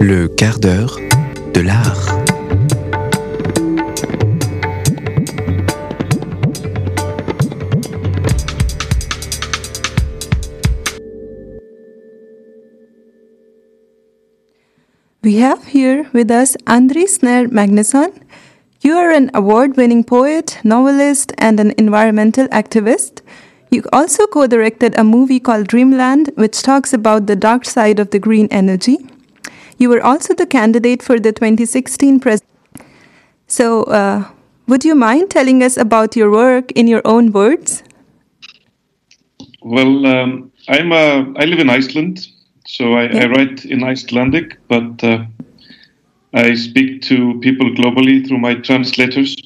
Le quart d'heure de l'art. We have here with us Andri Snær Magnason. You are an award winning poet, novelist, and an environmental activist. You also co directed a movie called Dreamland, which talks about the dark side of the green energy. You were also the candidate for the 2016 pres. So, uh, would you mind telling us about your work in your own words? Well, um, I'm a, I live in Iceland, so I, I write in Icelandic, but uh, I speak to people globally through my translators.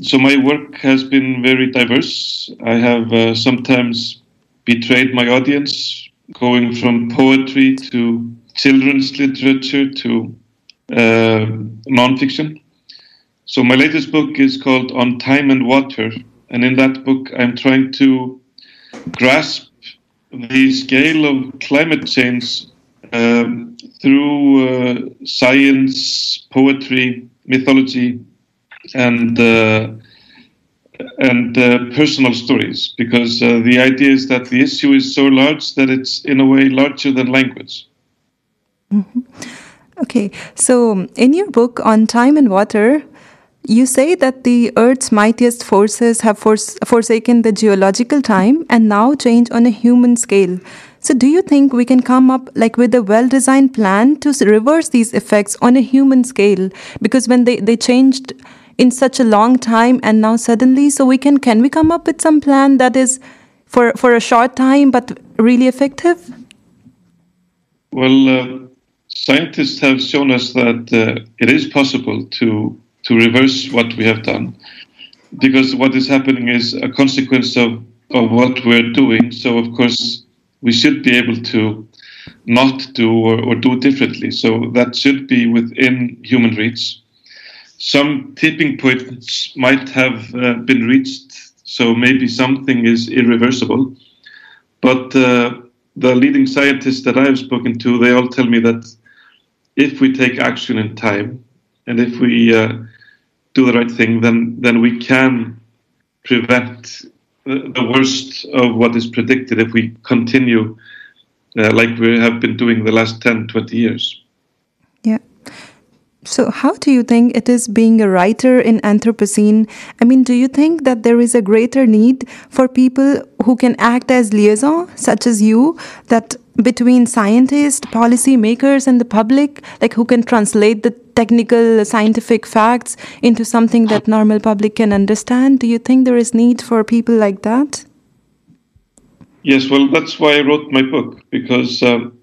So my work has been very diverse. I have uh, sometimes betrayed my audience, going from poetry to children's literature to uh, nonfiction. So my latest book is called On Time and Water, and in that book I'm trying to grasp the scale of climate change um, through uh, science, poetry, mythology, and uh, and uh, personal stories. Because uh, the idea is that the issue is so large that it's in a way larger than language. Okay, so in your book on time and water, you say that the Earth's mightiest forces have fors- forsaken the geological time and now change on a human scale. So, do you think we can come up like with a well-designed plan to reverse these effects on a human scale? Because when they, they changed in such a long time and now suddenly, so we can can we come up with some plan that is for for a short time but really effective? Well, uh, scientists have shown us that uh, it is possible to to reverse what we have done, because what is happening is a consequence of of what we're doing. So, of course, we should be able to not do or, or do differently. So that should be within human reach. Some tipping points might have uh, been reached, so maybe something is irreversible. But uh, the leading scientists that I have spoken to, they all tell me that if we take action in time and if we uh, do the right thing, then then we can prevent the the worst of what is predicted if we continue uh, like we have been doing the last 10, 20 years. Yeah. So, how do you think it is being a writer in Anthropocene? I mean, do you think that there is a greater need for people who can act as liaison, such as you, that between scientists, policymakers, and the public, like who can translate the technical scientific facts into something that normal public can understand? Do you think there is need for people like that? Yes, well, that's why I wrote my book because um,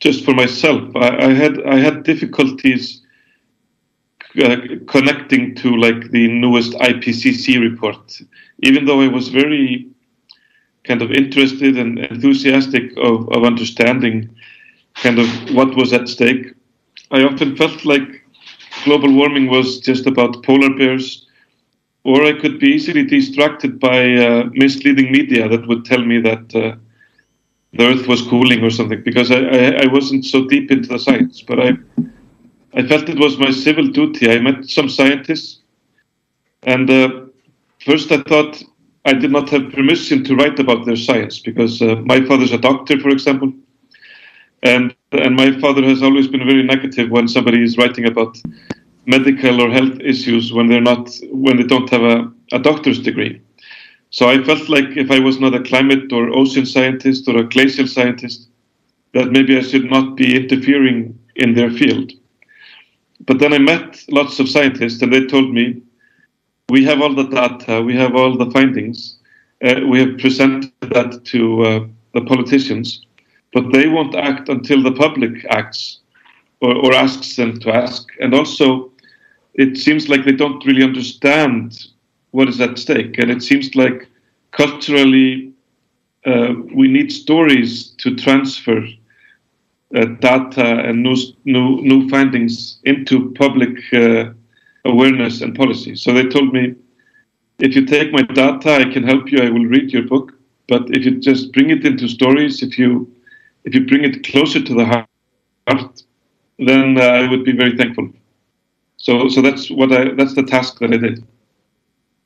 just for myself, I, I had I had difficulties uh, connecting to like the newest IPCC report, even though I was very kind of interested and enthusiastic of, of understanding kind of what was at stake. I often felt like global warming was just about polar bears, or I could be easily distracted by uh, misleading media that would tell me that uh, the Earth was cooling or something, because I, I, I wasn't so deep into the science. But I, I felt it was my civil duty. I met some scientists, and uh, first I thought I did not have permission to write about their science because uh, my father's a doctor, for example, and and my father has always been very negative when somebody is writing about medical or health issues when they're not when they don't have a, a doctor's degree. So I felt like if I was not a climate or ocean scientist or a glacial scientist, that maybe I should not be interfering in their field. But then I met lots of scientists and they told me we have all the data, we have all the findings, uh, we have presented that to uh, the politicians, but they won't act until the public acts or, or asks them to ask. And also, it seems like they don't really understand what is at stake. And it seems like culturally, uh, we need stories to transfer uh, data and new, new, new findings into public uh, awareness and policy. So they told me, if you take my data, I can help you. I will read your book. But if you just bring it into stories, if you if you bring it closer to the heart, then uh, I would be very thankful. So, so that's what I that's the task that I did.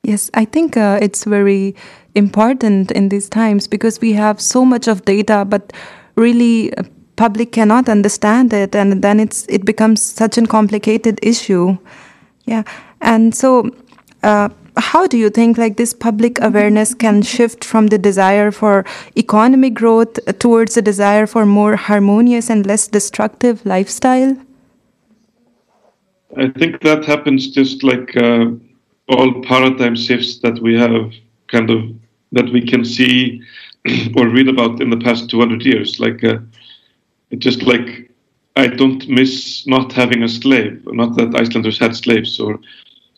Yes, I think uh, it's very important in these times because we have so much of data, but really uh, public cannot understand it, and then it's it becomes such a complicated issue. Yeah, and so. Uh, how do you think like this public awareness can shift from the desire for economic growth towards the desire for more harmonious and less destructive lifestyle i think that happens just like uh, all paradigm shifts that we have kind of that we can see or read about in the past 200 years like uh, just like i don't miss not having a slave not that icelanders had slaves or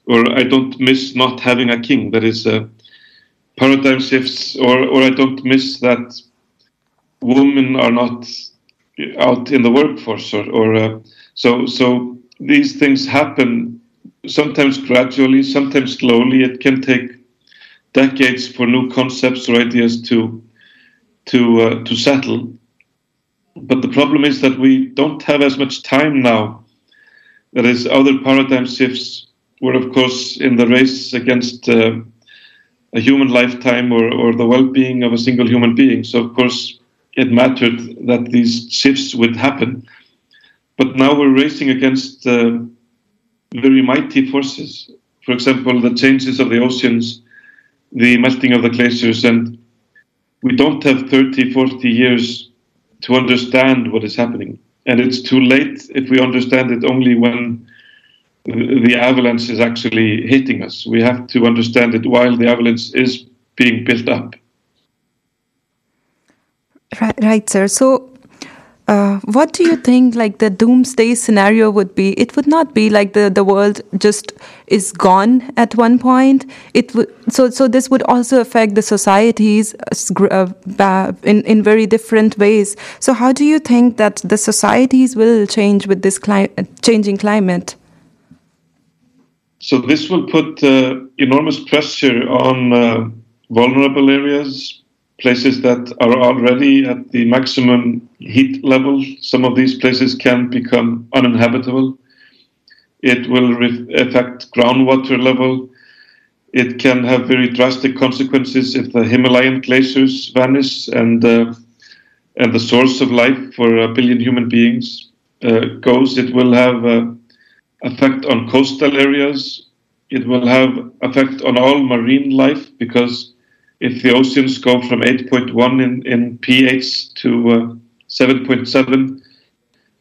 or I don't miss not having a king. That is uh, paradigm shifts, or or I don't miss that women are not out in the workforce, or, or uh, so so these things happen sometimes gradually, sometimes slowly. It can take decades for new concepts or ideas to to uh, to settle. But the problem is that we don't have as much time now. There is other paradigm shifts were, of course, in the race against uh, a human lifetime or, or the well being of a single human being. So, of course, it mattered that these shifts would happen. But now we're racing against uh, very mighty forces. For example, the changes of the oceans, the melting of the glaciers, and we don't have 30, 40 years to understand what is happening. And it's too late if we understand it only when the avalanche is actually hitting us. We have to understand it while the avalanche is being built up. Right, right sir. So, uh, what do you think like the doomsday scenario would be? It would not be like the, the world just is gone at one point. It would so so this would also affect the societies uh, in in very different ways. So how do you think that the societies will change with this cli- changing climate? So this will put uh, enormous pressure on uh, vulnerable areas, places that are already at the maximum heat level. Some of these places can become uninhabitable. It will affect groundwater level. It can have very drastic consequences if the Himalayan glaciers vanish and uh, and the source of life for a billion human beings uh, goes. It will have uh, effect on coastal areas. It will have effect on all marine life because if the oceans go from 8.1 in, in pH to uh, 7.7,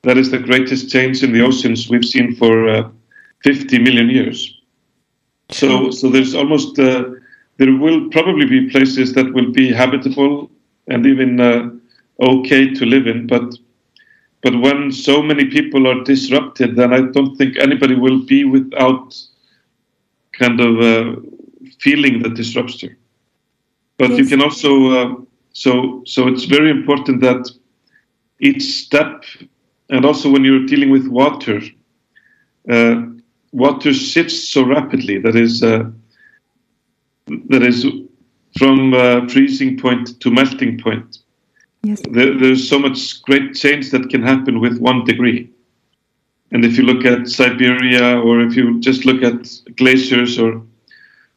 that is the greatest change in the oceans we've seen for uh, 50 million years. So, so there's almost uh, there will probably be places that will be habitable and even uh, okay to live in, but but when so many people are disrupted, then I don't think anybody will be without kind of uh, feeling the disruption. But yes. you can also uh, so so it's very important that each step, and also when you're dealing with water, uh, water shifts so rapidly. That is uh, that is from uh, freezing point to melting point Yes. There, there's so much great change that can happen with one degree. And if you look at Siberia, or if you just look at glaciers or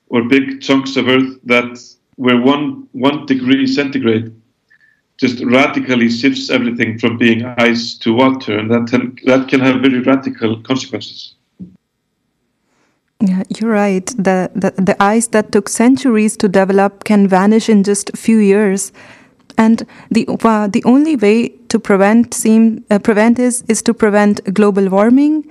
or big chunks of Earth that where one one degree centigrade just radically shifts everything from being ice to water, and that can, that can have very radical consequences. Yeah, you're right. The, the the ice that took centuries to develop can vanish in just a few years and the uh, the only way to prevent seem uh, prevent is is to prevent global warming.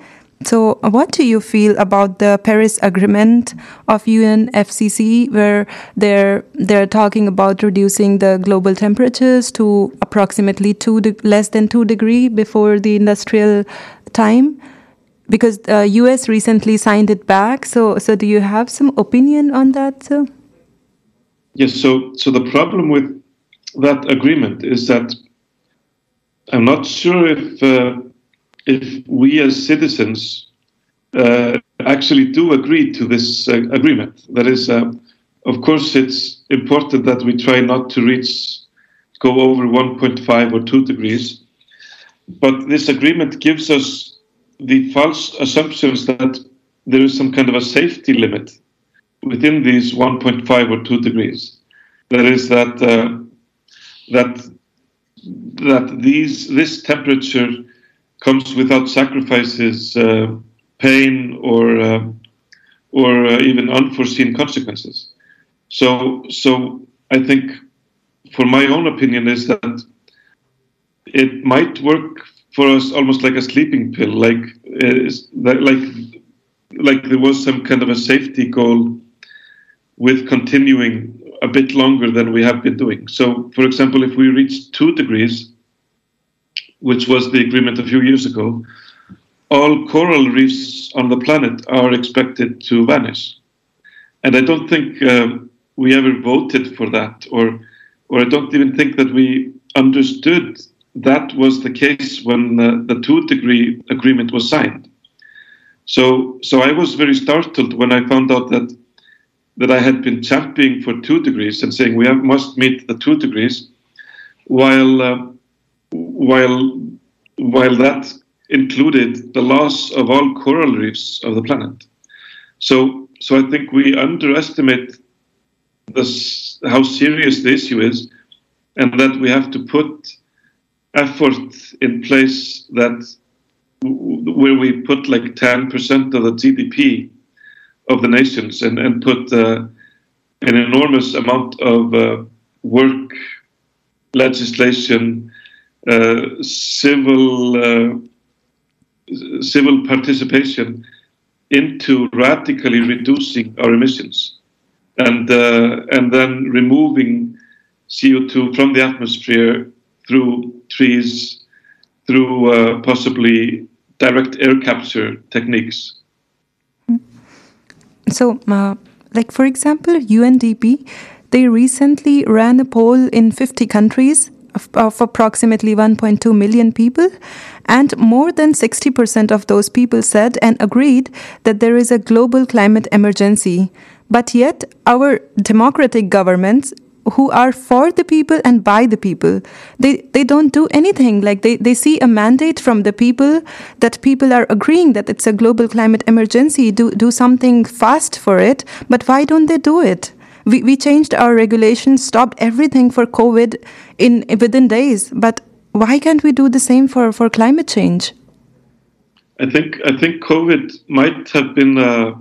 So, what do you feel about the Paris Agreement of UNFCCC, where they're they're talking about reducing the global temperatures to approximately two less than two degree before the industrial time? Because the uh, U.S. recently signed it back. So, so do you have some opinion on that? Yes. So, so the problem with that agreement is that I'm not sure if uh, if we as citizens uh, actually do agree to this uh, agreement. That is, uh, of course, it's important that we try not to reach go over 1.5 or 2 degrees, but this agreement gives us the false assumptions that there is some kind of a safety limit within these 1.5 or 2 degrees. That is that uh, that that these this temperature comes without sacrifices, uh, pain, or uh, or uh, even unforeseen consequences. So so I think, for my own opinion, is that it might work for us almost like a sleeping pill, like like like there was some kind of a safety goal with continuing a bit longer than we have been doing. So, for example, if we reach two degrees, which was the agreement a few years ago, all coral reefs on the planet are expected to vanish. And I don't think uh, we ever voted for that, or, or I don't even think that we understood that was the case when uh, the two degree agreement was signed. So, so I was very startled when I found out that that I had been championing for two degrees and saying we have, must meet the two degrees, while uh, while while that included the loss of all coral reefs of the planet. So, so I think we underestimate this, how serious the issue is, and that we have to put effort in place that where we put like 10% of the GDP of the nations and, and put uh, an enormous amount of uh, work, legislation, civil uh, civil participation into radically reducing our emissions, and uh, and then removing CO2 from the atmosphere through trees, through uh, possibly direct air capture techniques. So, uh, like for example, UNDP, they recently ran a poll in 50 countries of, of approximately 1.2 million people, and more than 60% of those people said and agreed that there is a global climate emergency. But yet, our democratic governments who are for the people and by the people. They they don't do anything. Like they, they see a mandate from the people that people are agreeing that it's a global climate emergency. Do do something fast for it. But why don't they do it? We we changed our regulations, stopped everything for COVID in within days. But why can't we do the same for, for climate change? I think I think COVID might have been uh,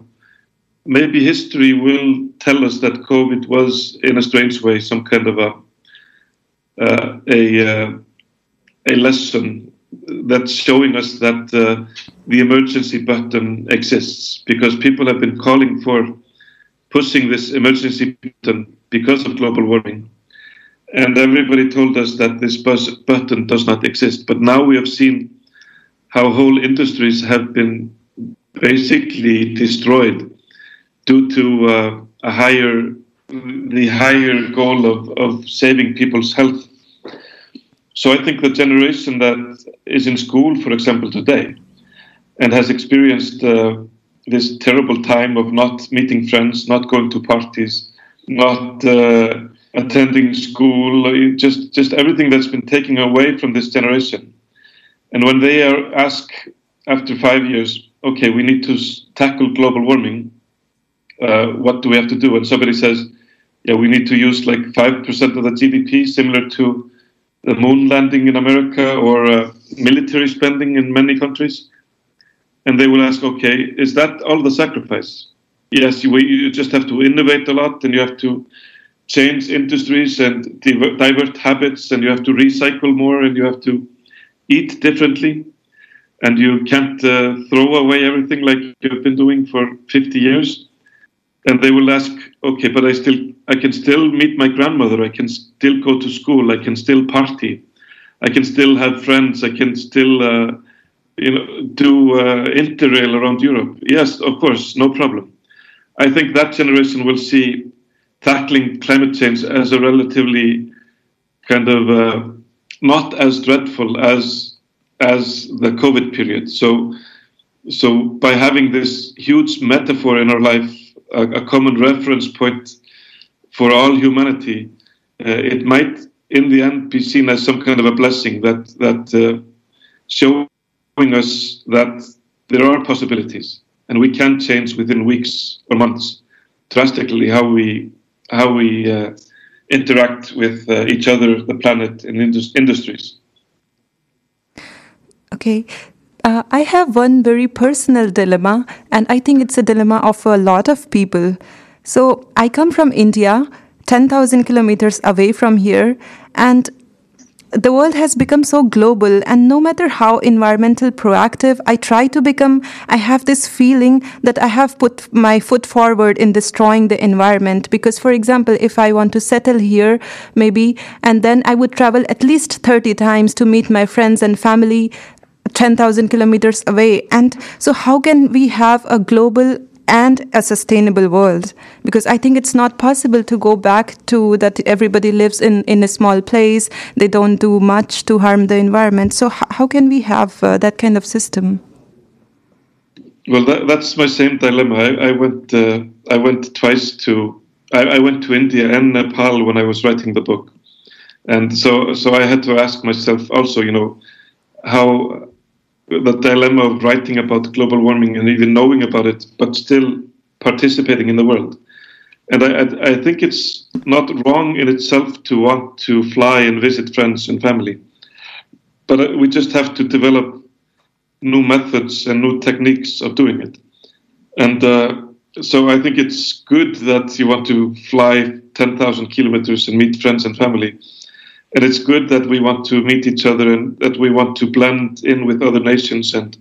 maybe history will tell us that COVID was, in a strange way, some kind of a uh, a uh, a lesson that's showing us that uh, the emergency button exists because people have been calling for pushing this emergency button because of global warming. And everybody told us that this button does not exist. But now we have seen how whole industries have been basically destroyed due to uh, a higher the higher goal of, of saving people's health. So I think the generation that is in school, for example, today, and has experienced uh, this terrible time of not meeting friends, not going to parties, not uh, attending school, just just everything that's been taken away from this generation. And when they are asked after five years, okay, we need to tackle global warming, uh, what do we have to do? And somebody says, yeah, we need to use like 5% of the GDP, similar to the moon landing in America or uh, military spending in many countries. And they will ask, okay, is that all the sacrifice? Yes, you, you just have to innovate a lot and you have to change industries and divert habits and you have to recycle more and you have to eat differently and you can't uh, throw away everything like you've been doing for 50 years and they will ask, okay, but I still, I can still meet my grandmother. I can still go to school. I can still party. I can still have friends. I can still, uh, you know, do uh, interrail around Europe. Yes, of course, no problem. I think that generation will see tackling climate change as a relatively kind of uh, not as dreadful as as the COVID period. So, so by having this huge metaphor in our life a, a common reference point for all humanity, uh, it might in the end be seen as some kind of a blessing that that uh, showing us that there are possibilities, and we can change within weeks or months drastically how we how we uh, interact with uh, each other, the planet, and indus- industries. Okay. Uh, I have one very personal dilemma, and I think it's a dilemma of a lot of people. So, I come from India, 10,000 kilometers away from here, and the world has become so global and no matter how environmental proactive i try to become i have this feeling that i have put my foot forward in destroying the environment. Because for example if i want to settle here maybe and then i would travel at least 30 times to meet my friends and family 10,000 kilometers away. And so how can we have a global and a sustainable world. Because i think it's not possible to go back to that everybody lives in in a small place. They don't do much to harm the environment. So h- how can we have uh, that kind of system? Well that, that's my same dilemma. I, I went uh, i went twice to I, I went to india and nepal when i was writing the book. And so so i had to ask myself also you know how the dilemma of writing about global warming and even knowing about it, but still participating in the world. And I, I, I, think it's not wrong in itself to want to fly and visit friends and family, but uh, we just have to develop new methods and new techniques of doing it. And uh, so I think it's good that you want to fly 10,000 kilometers and meet friends and family and it's good that we want to meet each other and that we want to blend in with other nations and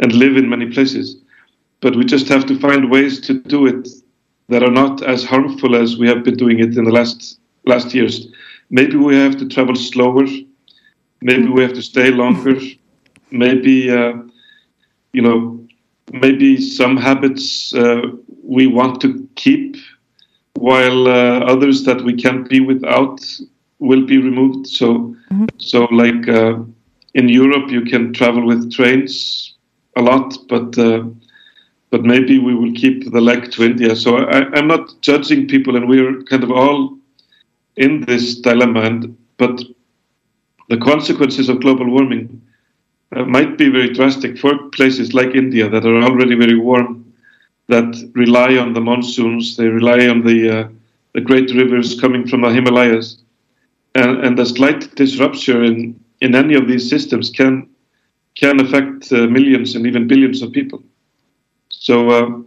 and live in many places. But we just have to find ways to do it that are not as harmful as we have been doing it in the last last years. Maybe we have to travel slower. Maybe we have to stay longer. Maybe uh, you know, maybe some habits uh, we want to keep, while uh, others that we can't be without will be removed. So, mm-hmm. so like uh, in Europe, you can travel with trains a lot, but uh, but maybe we will keep the leg to India. So I, I'm not judging people, and we're kind of all in this dilemma. And but the consequences of global warming uh, might be very drastic for places like India that are already very warm, that rely on the monsoons, they rely on the uh, the great rivers coming from the Himalayas and, and a slight disruption in, in any of these systems can can affect uh, millions and even billions of people. So, uh,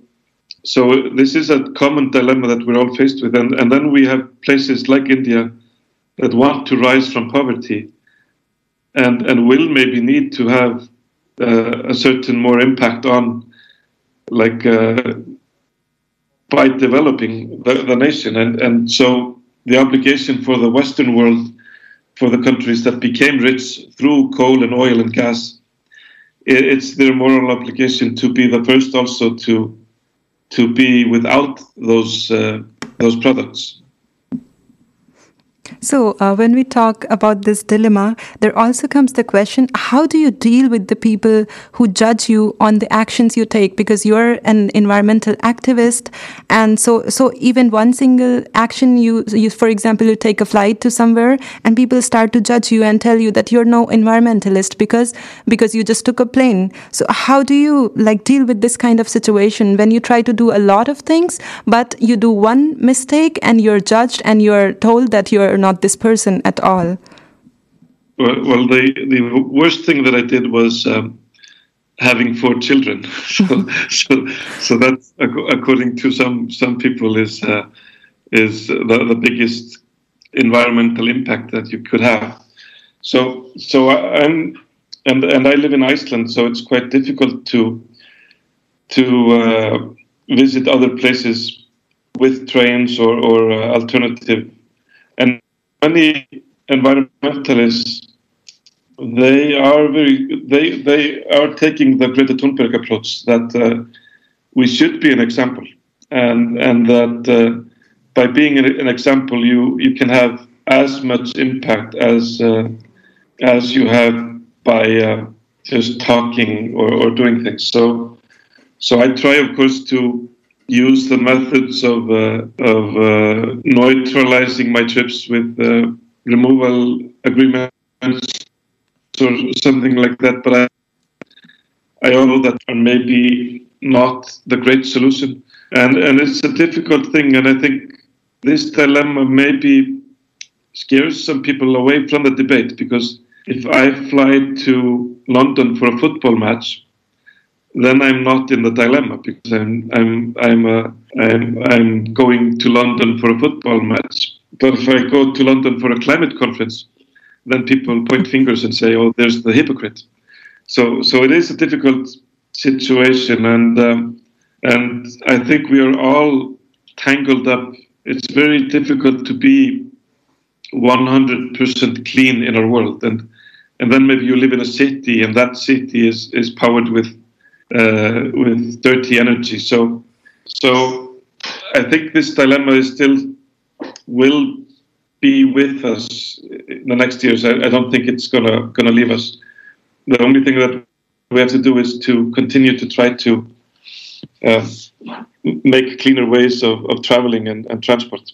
so this is a common dilemma that we're all faced with, and, and then we have places like India that want to rise from poverty, and and will maybe need to have uh, a certain more impact on, like uh, by developing the, the nation, and and so the obligation for the Western world, for the countries that became rich through coal and oil and gas, it's their moral obligation to be the first also to to be without those uh, those products. So, uh, when we talk about this dilemma, there also comes the question how do you deal with the people who judge you on the actions you take? Because you're an environmental activist. And so, so even one single action, you, you, for example, you take a flight to somewhere and people start to judge you and tell you that you're no environmentalist because, because you just took a plane. So, how do you like deal with this kind of situation when you try to do a lot of things, but you do one mistake and you're judged and you're told that you're not this person at all? Well, well the, the worst thing that I did was um, having four children. so, so, so that, according to some some people, is uh, is the, the biggest environmental impact that you could have. So, so I'm and and I live in Iceland, so it's quite difficult to to uh, visit other places with trains or, or uh, alternative and many environmentalists they are very they they are taking the Greta Thunberg approach that uh, we should be an example. And and that uh, by being an, example you you can have as much impact as uh, as you have by uh, just talking or, or doing things. So so I try of course to use the methods of, uh, of uh, neutralizing my trips with uh, removal agreements or something like that. But I, I know that are maybe not the great solution. And, and it's a difficult thing. And I think this dilemma maybe scares some people away from the debate because if I fly to London for a football match, then I'm not in the dilemma because I'm I'm I'm uh, I'm, I'm going to London for a football match. But if I go to London for a climate conference, then people point fingers and say, "Oh, there's the hypocrite." So so it is a difficult situation, and um, and I think we are all tangled up. It's very difficult to be 100% clean in our world, and and then maybe you live in a city, and that city is is powered with uh, with dirty energy. So, so I think this dilemma is still will be with us in the next years. I, I don't think it's gonna gonna leave us. The only thing that we have to do is to continue to try to uh, make cleaner ways of, of traveling and, and transport.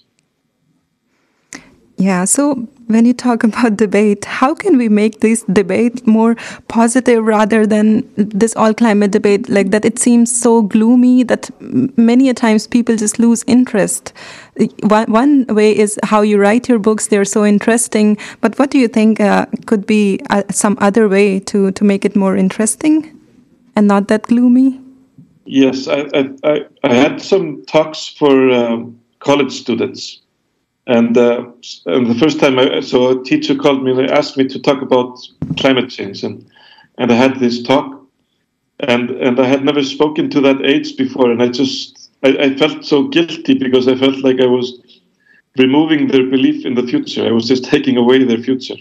Yeah, so when you talk about debate, how can we make this debate more positive rather than this all climate debate like that? It seems so gloomy that many a times people just lose interest. One, one way is how you write your books; they're so interesting. But what do you think uh, could be uh, some other way to to make it more interesting and not that gloomy? Yes, I I, I had some talks for um, college students and, uh, the first time, I, so a teacher called me and asked me to talk about climate change, and and I had this talk, and and I had never spoken to that age before, and I just I, I felt so guilty because I felt like I was removing their belief in the future. I was just taking away their future,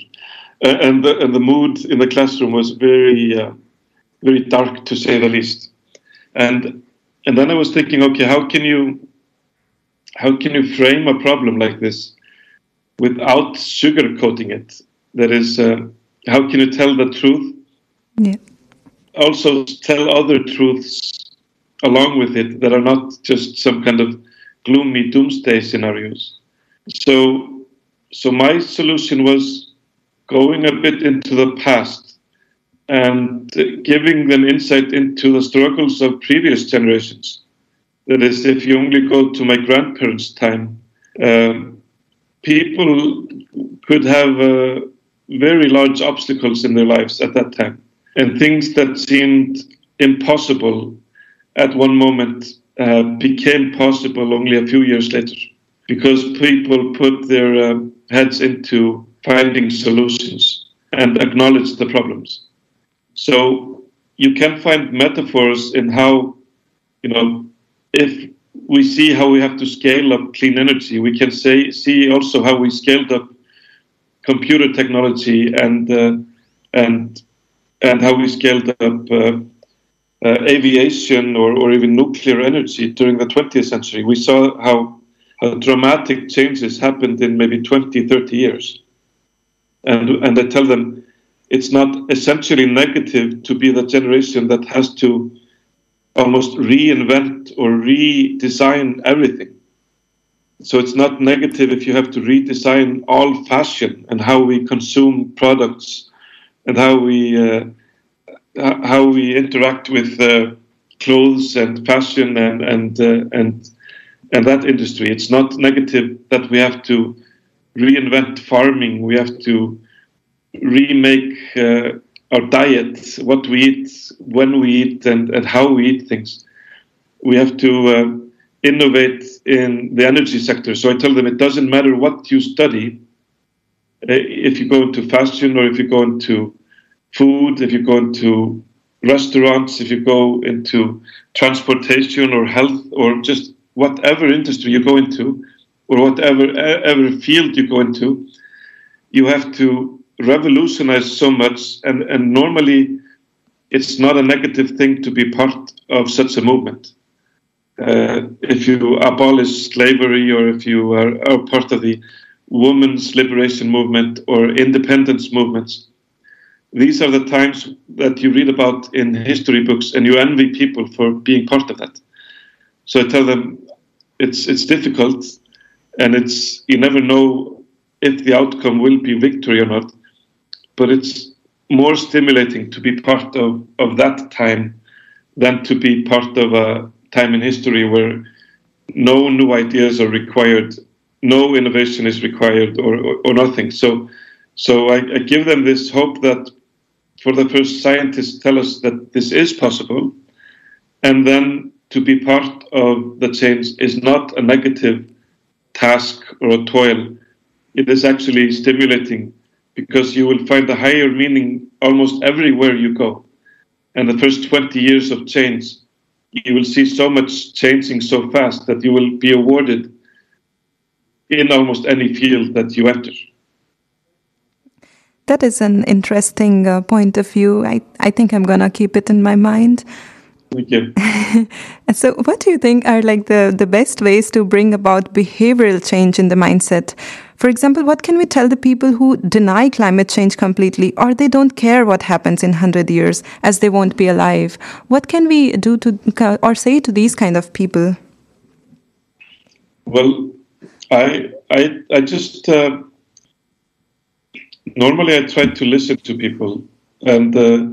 uh, and the, and the mood in the classroom was very uh, very dark to say the least, and and then I was thinking, okay, how can you how can you frame a problem like this without sugarcoating it? That is, uh, how can you tell the truth? Yeah. Also, tell other truths along with it that are not just some kind of gloomy doomsday scenarios. So, so my solution was going a bit into the past and giving them insight into the struggles of previous generations that is, if you only go to my grandparents' time, um, people could have uh, very large obstacles in their lives at that time. And things that seemed impossible at one moment uh, became possible only a few years later because people put their uh, heads into finding solutions and acknowledge the problems. So you can find metaphors in how, you know, if we see how we have to scale up clean energy, we can say see also how we scaled up computer technology and uh, and and how we scaled up uh, uh, aviation or, or even nuclear energy during the 20th century. We saw how, how dramatic changes happened in maybe 20, 30 years. And, and I tell them it's not essentially negative to be the generation that has to almost reinvent or redesign everything. So it's not negative if you have to redesign all fashion and how we consume products and how we uh, how we interact with uh, clothes and fashion and and uh, and and that industry. It's not negative that we have to reinvent farming. We have to remake uh, our diet, what we eat, when we eat, and, and how we eat things. We have to uh, innovate in the energy sector. So I tell them it doesn't matter what you study, uh, if you go into fashion or if you go into food, if you go into restaurants, if you go into transportation or health or just whatever industry you go into or whatever ever field you go into, you have to revolutionized so much, and, and normally it's not a negative thing to be part of such a movement. Uh, if you abolish slavery or if you are, are, part of the women's liberation movement or independence movements, these are the times that you read about in history books and you envy people for being part of that. So I tell them it's, it's difficult and it's, you never know if the outcome will be victory or not but it's more stimulating to be part of, of that time than to be part of a time in history where no new ideas are required, no innovation is required, or, or, or nothing. So, so I, I, give them this hope that for the first, scientists tell us that this is possible, and then to be part of the change is not a negative task or a toil. It is actually stimulating because you will find a higher meaning almost everywhere you go. And the first 20 years of change you will see so much changing so fast that you will be awarded in almost any field that you enter. That is an interesting uh, point of view. I, I think I'm going to keep it in my mind. Thank you. so, what do you think are like the, the best ways to bring about behavioral change in the mindset? For example, what can we tell the people who deny climate change completely or they don't care what happens in 100 years as they won't be alive? What can we do to or say to these kind of people? Well, I I I just uh, normally I try to listen to people, and uh,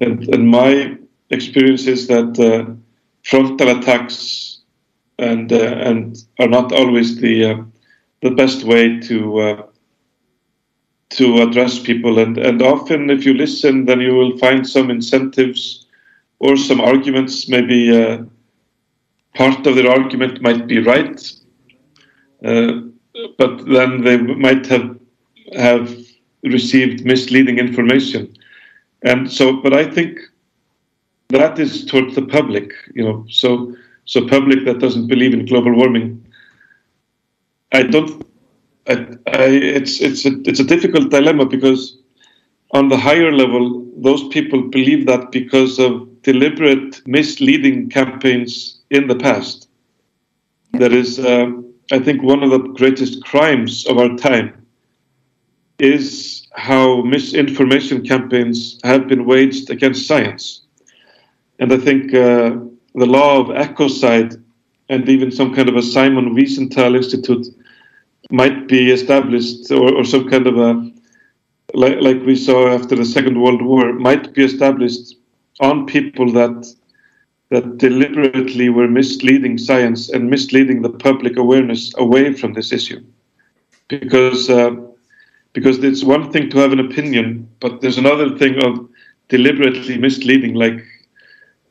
and, and my experience is that uh, frontal attacks and uh, and are not always the uh, the best way to uh, to address people. And and often, if you listen, then you will find some incentives or some arguments. Maybe uh, part of their argument might be right, uh, but then they might have have received misleading information. And so, but I think that is towards the public, you know. So, so public that doesn't believe in global warming. I don't. I, I, it's it's a it's a difficult dilemma because on the higher level, those people believe that because of deliberate misleading campaigns in the past. That is, uh, I think, one of the greatest crimes of our time is how misinformation campaigns have been waged against science. And I think uh, the law of ecocide and even some kind of a Simon Wiesenthal Institute might be established, or, or some kind of a, like, like we saw after the Second World War, might be established on people that that deliberately were misleading science and misleading the public awareness away from this issue, because uh, because it's one thing to have an opinion, but there's another thing of deliberately misleading, like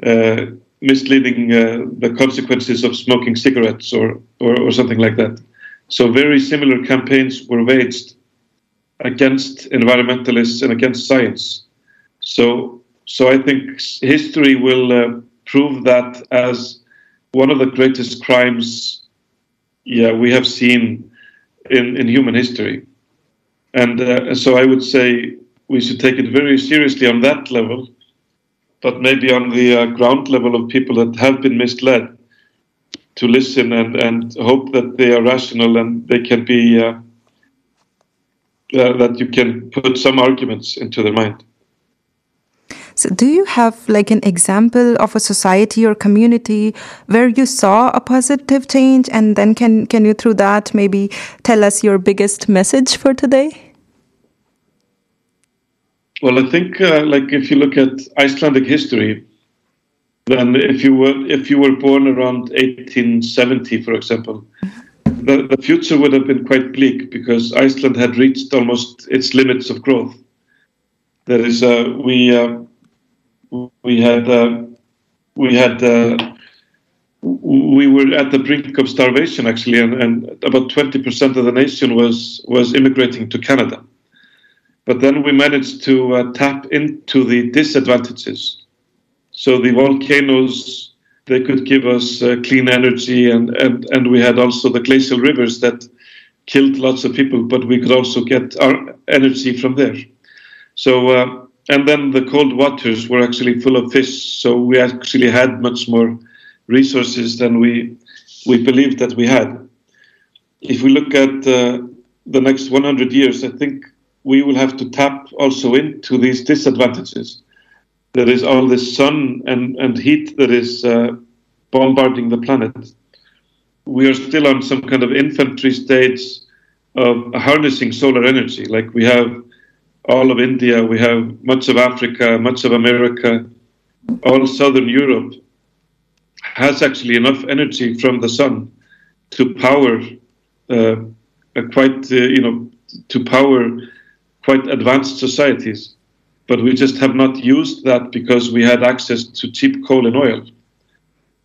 uh, misleading uh, the consequences of smoking cigarettes or, or, or something like that. So very similar campaigns were waged against environmentalists and against science. So, so I think history will uh, prove that as one of the greatest crimes, yeah, we have seen in, in human history. And uh, so I would say we should take it very seriously on that level but maybe on the uh, ground level of people that have been misled to listen and, and hope that they are rational and they can be uh, uh, that you can put some arguments into their mind. So, do you have like an example of a society or community where you saw a positive change, and then can can you through that maybe tell us your biggest message for today? Well, I think uh, like if you look at Icelandic history, then if you were if you were born around 1870, for example, the, the future would have been quite bleak because Iceland had reached almost its limits of growth. There is uh, we uh, we had uh, we had uh, we were at the brink of starvation actually, and, and about 20% of the nation was was immigrating to Canada. But then we managed to uh, tap into the disadvantages. So the volcanoes, they could give us uh, clean energy, and, and, and we had also the glacial rivers that killed lots of people, but we could also get our energy from there. So, uh, and then the cold waters were actually full of fish, so we actually had much more resources than we we believed that we had. If we look at uh, the next 100 years, I think we will have to tap also into these disadvantages. There is all this sun and, and heat that is uh, bombarding the planet. We are still on some kind of infantry stage of harnessing solar energy. Like we have all of India, we have much of Africa, much of America, all southern Europe has actually enough energy from the sun to power uh, quite, uh, you know, to power quite advanced societies. But we just have not used that because we had access to cheap coal and oil.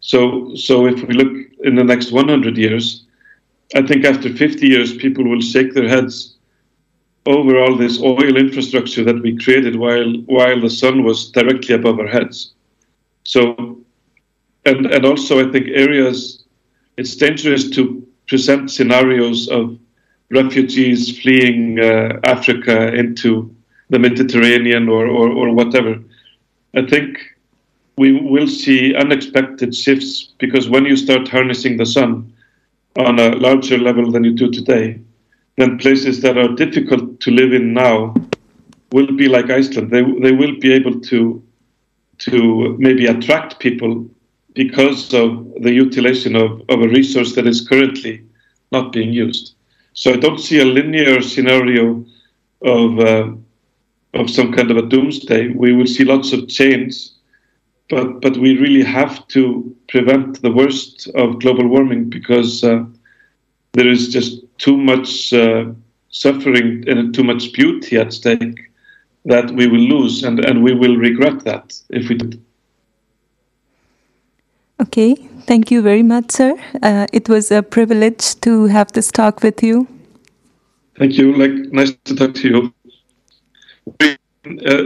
So, so if we look in the next 100 years, I think after 50 years, people will shake their heads over all this oil infrastructure that we created while while the sun was directly above our heads. So, and and also I think areas, it's dangerous to present scenarios of refugees fleeing uh, Africa into the Mediterranean or, or, or whatever. I think we will see unexpected shifts because when you start harnessing the sun on a larger level than you do today, then places that are difficult to live in now will be like Iceland. They, they will be able to, to maybe attract people because of the utilization of, of a resource that is currently not being used. So I don't see a linear scenario of uh, of some kind of a doomsday. We will see lots of change, but but we really have to prevent the worst of global warming because uh, there is just too much uh, suffering and too much beauty at stake that we will lose, and, and we will regret that if we do. Okay, thank you very much, sir. Uh, it was a privilege to have this talk with you. Thank you. Like, nice to talk to you. Uh,